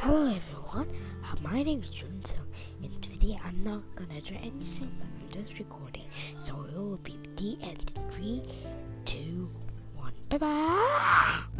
Hello everyone, uh, my name is Jun Sung. In today I'm not gonna do anything but I'm just recording. So it will be the end. Three, two, one. Bye bye